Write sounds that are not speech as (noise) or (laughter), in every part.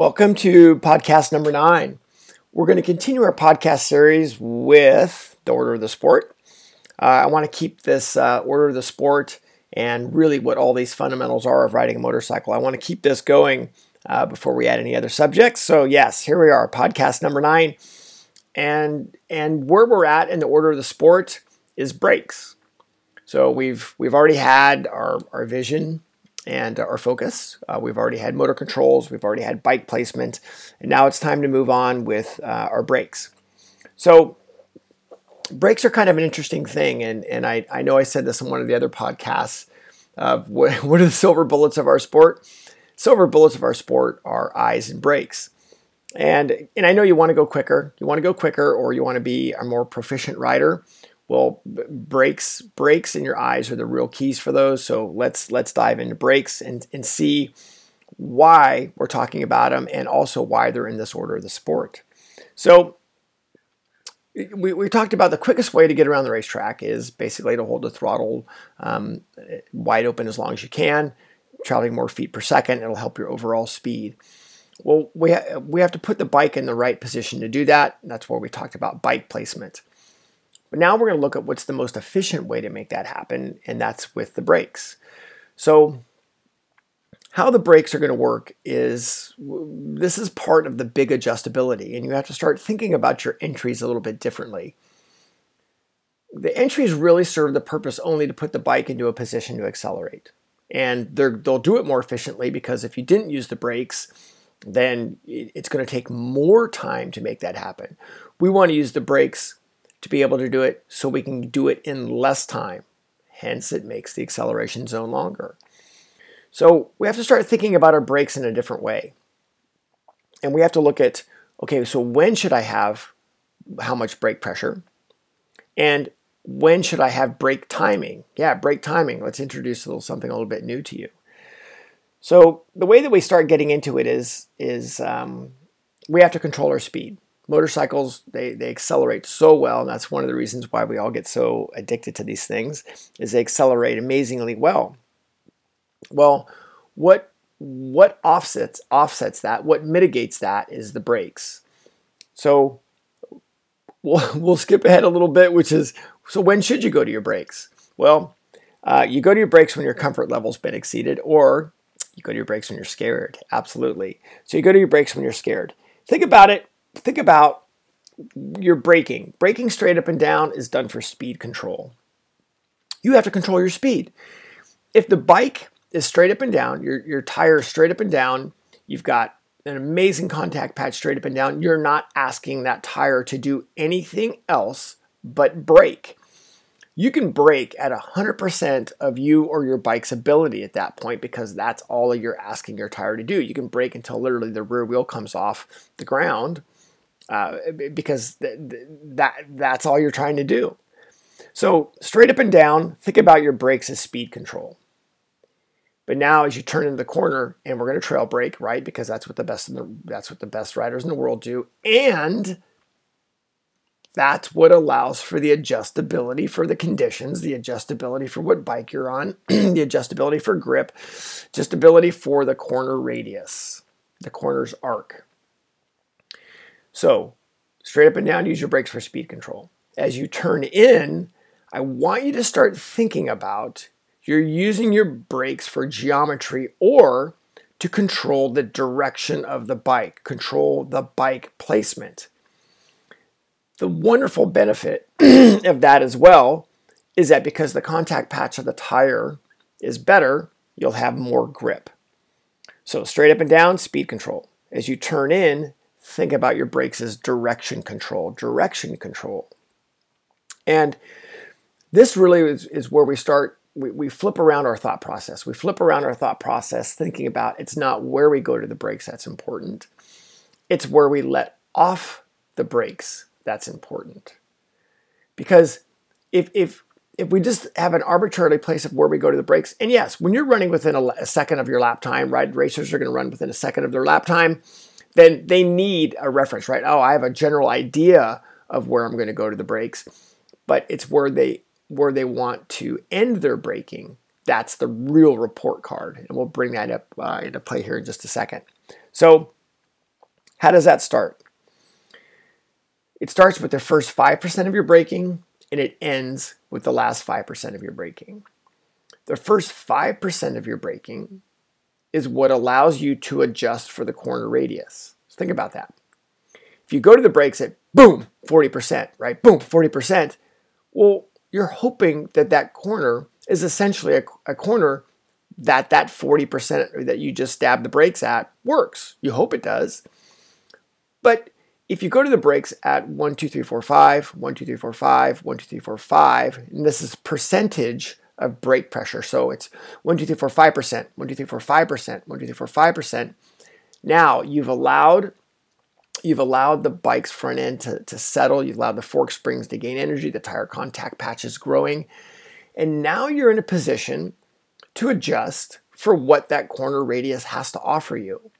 Welcome to podcast number nine. We're going to continue our podcast series with the order of the sport. Uh, I want to keep this uh, order of the sport and really what all these fundamentals are of riding a motorcycle. I want to keep this going uh, before we add any other subjects. So yes, here we are, podcast number nine, and and where we're at in the order of the sport is brakes. So we've we've already had our our vision and our focus. Uh, we've already had motor controls, we've already had bike placement, and now it's time to move on with uh, our brakes. So, brakes are kind of an interesting thing, and, and I, I know I said this in one of the other podcasts. (laughs) What, what are the silver bullets of our sport? Silver bullets of our sport are eyes and brakes. And, and I know you want to go quicker. You want to go quicker, or you want to be a more proficient rider. Well, brakes, brakes in your eyes are the real keys for those. So let's let's dive into brakes and, and see why we're talking about them and also why they're in this order of the sport. So we, we talked about the quickest way to get around the racetrack is basically to hold the throttle um, wide open as long as you can, traveling more feet per second. It'll help your overall speed. Well, we, ha- we have to put the bike in the right position to do that. That's where we talked about bike placement. But now we're going to look at what's the most efficient way to make that happen, and that's with the brakes. So, how the brakes are going to work is this is part of the big adjustability, and you have to start thinking about your entries a little bit differently. The entries really serve the purpose only to put the bike into a position to accelerate. And they'll do it more efficiently because if you didn't use the brakes, then it's going to take more time to make that happen. We want to use the brakes to be able to do it so we can do it in less time. Hence, it makes the acceleration zone longer. So we have to start thinking about our brakes in a different way. And we have to look at okay, so when should I have how much brake pressure? And when should I have brake timing? Yeah, brake timing. Let's introduce a little something a little bit new to you. So the way that we start getting into it is is um, we have to control our speed motorcycles they, they accelerate so well and that's one of the reasons why we all get so addicted to these things is they accelerate amazingly well. Well what what offsets offsets that what mitigates that is the brakes. So we'll, (laughs) we'll skip ahead a little bit which is so when should you go to your brakes? Well uh, you go to your brakes when your comfort level's been exceeded or you go to your brakes when you're scared. Absolutely. So you go to your brakes when you're scared. Think about it think about your braking. Braking straight up and down is done for speed control. You have to control your speed. If the bike is straight up and down, your, your tire is straight up and down, you've got an amazing contact patch straight up and down, you're not asking that tire to do anything else but brake. You can brake at 100% of you or your bike's ability at that point because that's all you're asking your tire to do. You can brake until literally the rear wheel comes off the ground uh, because th- th- that that's all you're trying to do. So straight up and down, think about your brakes as speed control. But now, as you turn into the corner, and we're going to trail brake, right? Because that's what the best the, that's what the best riders in the world do, and that's what allows for the adjustability for the conditions, the adjustability for what bike you're on, (clears throat) the adjustability for grip, adjustability for the corner radius, the corner's arc. So, straight up and down, use your brakes for speed control. As you turn in, I want you to start thinking about you're using your brakes for geometry or to control the direction of the bike, control the bike placement. The wonderful benefit (clears throat) of that as well is that because the contact patch of the tire is better, you'll have more grip. So straight up and down, speed control. As you turn in, think about your brakes as direction control, direction control. And this really is, is where we start, we, we flip around our thought process. We flip around our thought process thinking about it's not where we go to the brakes that's important, it's where we let off the brakes that's important. Because if, if, if we just have an arbitrary place of where we go to the brakes, and yes, when you're running within a, a second of your lap time, right? Racers are going to run within a second of their lap time then they need a reference, right? Oh, I have a general idea of where I'm going to go to the brakes, but it's where they where they want to end their braking. That's the real report card, and we'll bring that up uh, into play here in just a second. So, How does that start? It starts with the first 5% of your braking and it ends with the last 5% of your braking. The first 5% of your braking is what allows you to adjust for the corner radius. So think about that. If you go to the brakes at boom, 40%, right? Boom, 40%. Well, you're hoping that that corner is essentially a, a corner that that 40% that you just stabbed the brakes at works. You hope it does. But if you go to the brakes at 1, 2, 3, 4, 5, 1, 2, 3, 4, 5, 1, 2, 3, 4, 5, and this is percentage of brake pressure. So it's 1, 2, 3, 4, 5%, 1, 2, 3, 4, 5%, 1, 2, 3, 4, 5%. Now you've allowed you've allowed the bike's front end to, to settle, you've allowed the fork springs to gain energy, the tire contact patch is growing, and now you're in a position to adjust for what that corner radius has to offer you.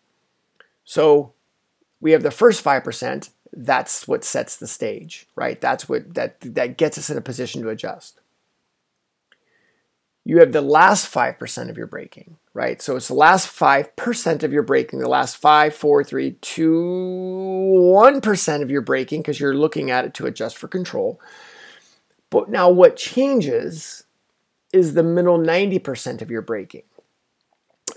So we have the first 5%, that's what sets the stage, right? That's what that that gets us in a position to adjust. You have the last 5% of your braking, right? So it's the last 5% of your braking, the last 5, 4, 3, 2, 1% of your braking because you're looking at it to adjust for control. But now what changes is the middle 90% of your braking.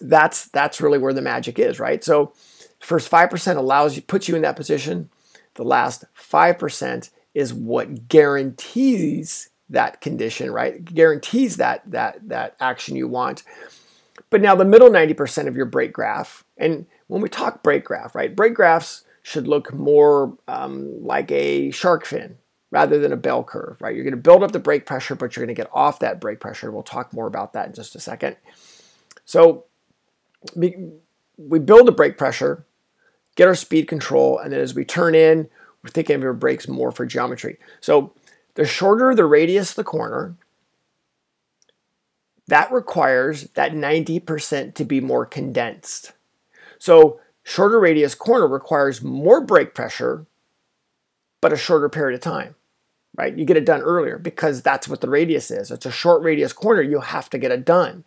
That's that's really where the magic is, right? So first 5% allows you puts you in that position. The last 5% is what guarantees that condition, right? Guarantees that that that action you want. But now the middle 90% of your brake graph, and when we talk brake graph, right? Brake graphs should look more um, like a shark fin, rather than a bell curve, right? You're going to build up the brake pressure, but you're going to get off that brake pressure. We'll talk more about that in just a second. So we, build the brake pressure, get our speed control, and then as we turn in, we're thinking of our brakes more for geometry. So the shorter the radius the corner, that requires that 90% to be more condensed. So shorter radius corner requires more brake pressure, but a shorter period of time right? You get it done earlier because that's what the radius is. It's a short radius corner, you have to get it done.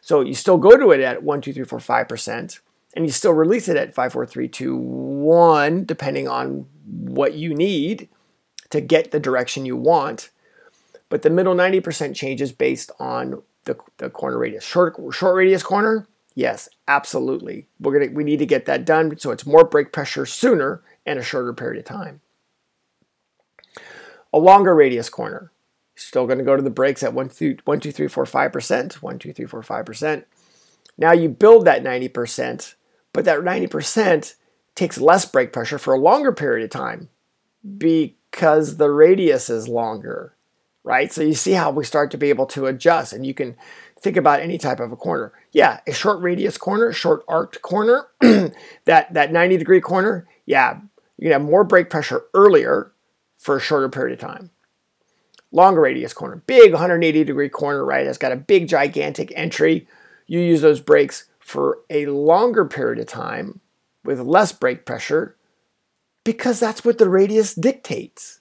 So you still go to it at 1, 2, 3, 4, 5%, and you still release it at 5, 4, 3, 2, 1, depending on what you need to get the direction you want. But the middle 90% changes based on the, the corner radius. Short, short radius corner, yes, absolutely. We're gonna we need to get that done so it's more brake pressure sooner and a shorter period of time a longer radius corner. Still going to go to the brakes at 1, 2, 1, 2 3, 4, 5%, 1, 2, 3, 4, 5%. Now you build that 90%, but that 90% takes less brake pressure for a longer period of time because the radius is longer, right? So you see how we start to be able to adjust and you can think about any type of a corner. Yeah, a short radius corner, short arced corner, (clears throat) that, that 90 degree corner, yeah, you can have more brake pressure earlier for a shorter period of time. Longer radius corner, big 180 degree corner, right? It's got a big gigantic entry. You use those brakes for a longer period of time with less brake pressure because that's what the radius dictates.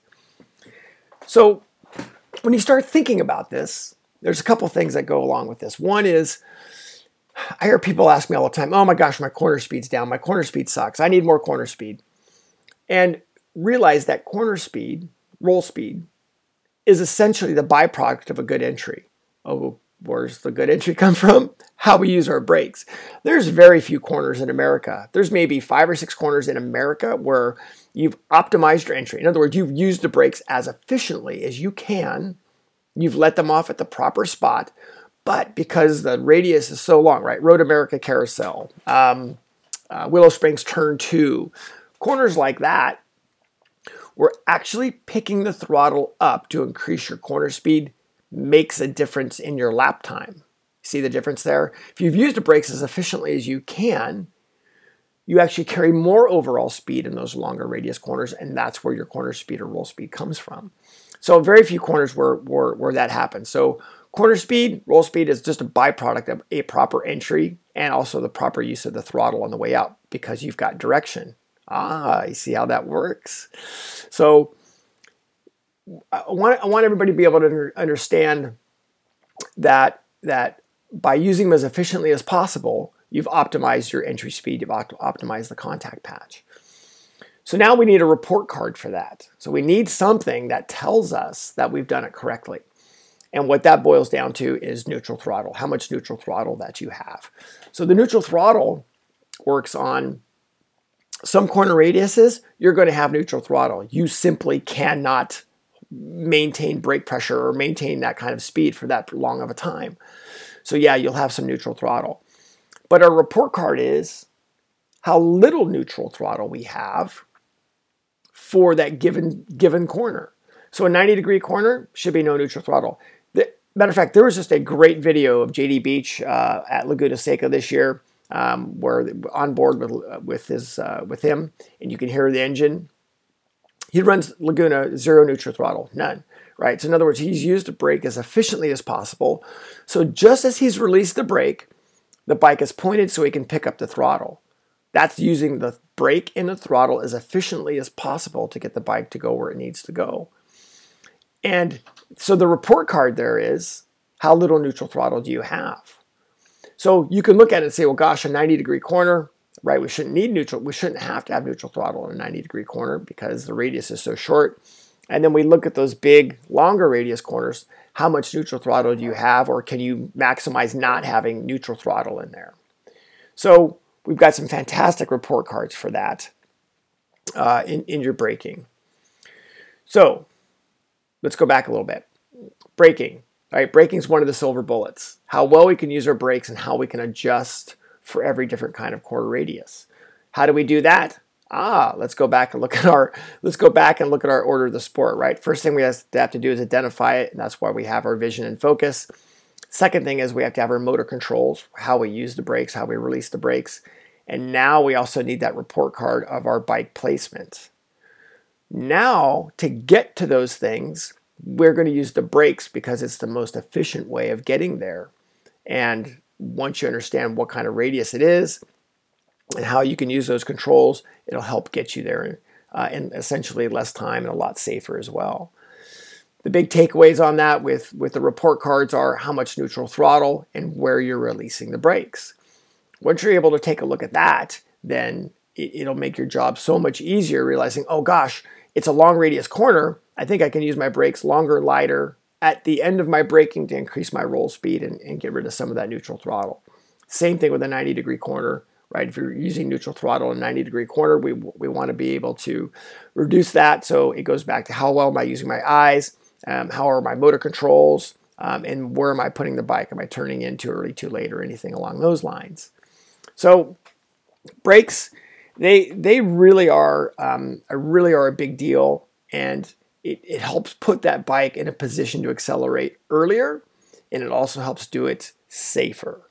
So when you start thinking about this, there's a couple things that go along with this. One is I hear people ask me all the time, oh my gosh, my corner speed's down. My corner speed sucks. I need more corner speed. And realize that corner speed, roll speed, is essentially the byproduct of a good entry. Oh, where's the good entry come from? How we use our brakes. There's very few corners in America. There's maybe five or six corners in America where you've optimized your entry. In other words, you've used the brakes as efficiently as you can. You've let them off at the proper spot, but because the radius is so long, right? Road America Carousel, um, uh, Willow Springs Turn 2, corners like that, we're actually picking the throttle up to increase your corner speed makes a difference in your lap time. See the difference there? If you've used the brakes as efficiently as you can, you actually carry more overall speed in those longer radius corners, and that's where your corner speed or roll speed comes from. So very few corners where, where, where that happens. So corner speed, roll speed is just a byproduct of a proper entry and also the proper use of the throttle on the way out because you've got direction. Ah, I see how that works. So I want, I want everybody to be able to understand that, that by using them as efficiently as possible, you've optimized your entry speed, you've optimized the contact patch. So now we need a report card for that. So we need something that tells us that we've done it correctly. And what that boils down to is neutral throttle, how much neutral throttle that you have. So the neutral throttle works on some corner radiuses, you're going to have neutral throttle. You simply cannot maintain brake pressure or maintain that kind of speed for that long of a time. So yeah, you'll have some neutral throttle. But our report card is how little neutral throttle we have for that given given corner. So a 90 degree corner should be no neutral throttle. The, matter of fact, there was just a great video of JD Beach uh, at Laguna Seca this year, um, where on board with with his uh, with him, and you can hear the engine. He runs Laguna zero neutral throttle, none. Right. So in other words, he's used the brake as efficiently as possible. So just as he's released the brake, the bike is pointed so he can pick up the throttle. That's using the brake and the throttle as efficiently as possible to get the bike to go where it needs to go. And so the report card there is how little neutral throttle do you have? So you can look at it and say, well, gosh, a 90 degree corner, right? We shouldn't need neutral. We shouldn't have to have neutral throttle in a 90 degree corner because the radius is so short. And then we look at those big, longer radius corners. How much neutral throttle do you have, or can you maximize not having neutral throttle in there? So we've got some fantastic report cards for that uh, in, in your braking. So let's go back a little bit. Braking, right? Braking is one of the silver bullets. How well we can use our brakes and how we can adjust for every different kind of corner radius. How do we do that? Ah, let's go back and look at our let's go back and look at our order of the sport, right? First thing we have to do is identify it, and that's why we have our vision and focus. Second thing is we have to have our motor controls, how we use the brakes, how we release the brakes. And now we also need that report card of our bike placement. Now, to get to those things, we're going to use the brakes because it's the most efficient way of getting there. And once you understand what kind of radius it is and how you can use those controls, it'll help get you there uh, in essentially less time and a lot safer as well. The big takeaways on that with, with the report cards are how much neutral throttle and where you're releasing the brakes. Once you're able to take a look at that, then it, will make your job so much easier realizing, oh gosh, it's a long radius corner. I think I can use my brakes longer, lighter at the end of my braking to increase my roll speed and, and get rid of some of that neutral throttle. Same thing with a 90 degree corner, right? If you're using neutral throttle in a 90 degree corner, we, we want to be able to reduce that. So it goes back to how well am I using my eyes? Um, how are my motor controls? Um, and where am I putting the bike? Am I turning in too early, too late, or anything along those lines? So brakes they they really are um, really are a big deal, and it, it helps put that bike in a position to accelerate earlier, and it also helps do it safer.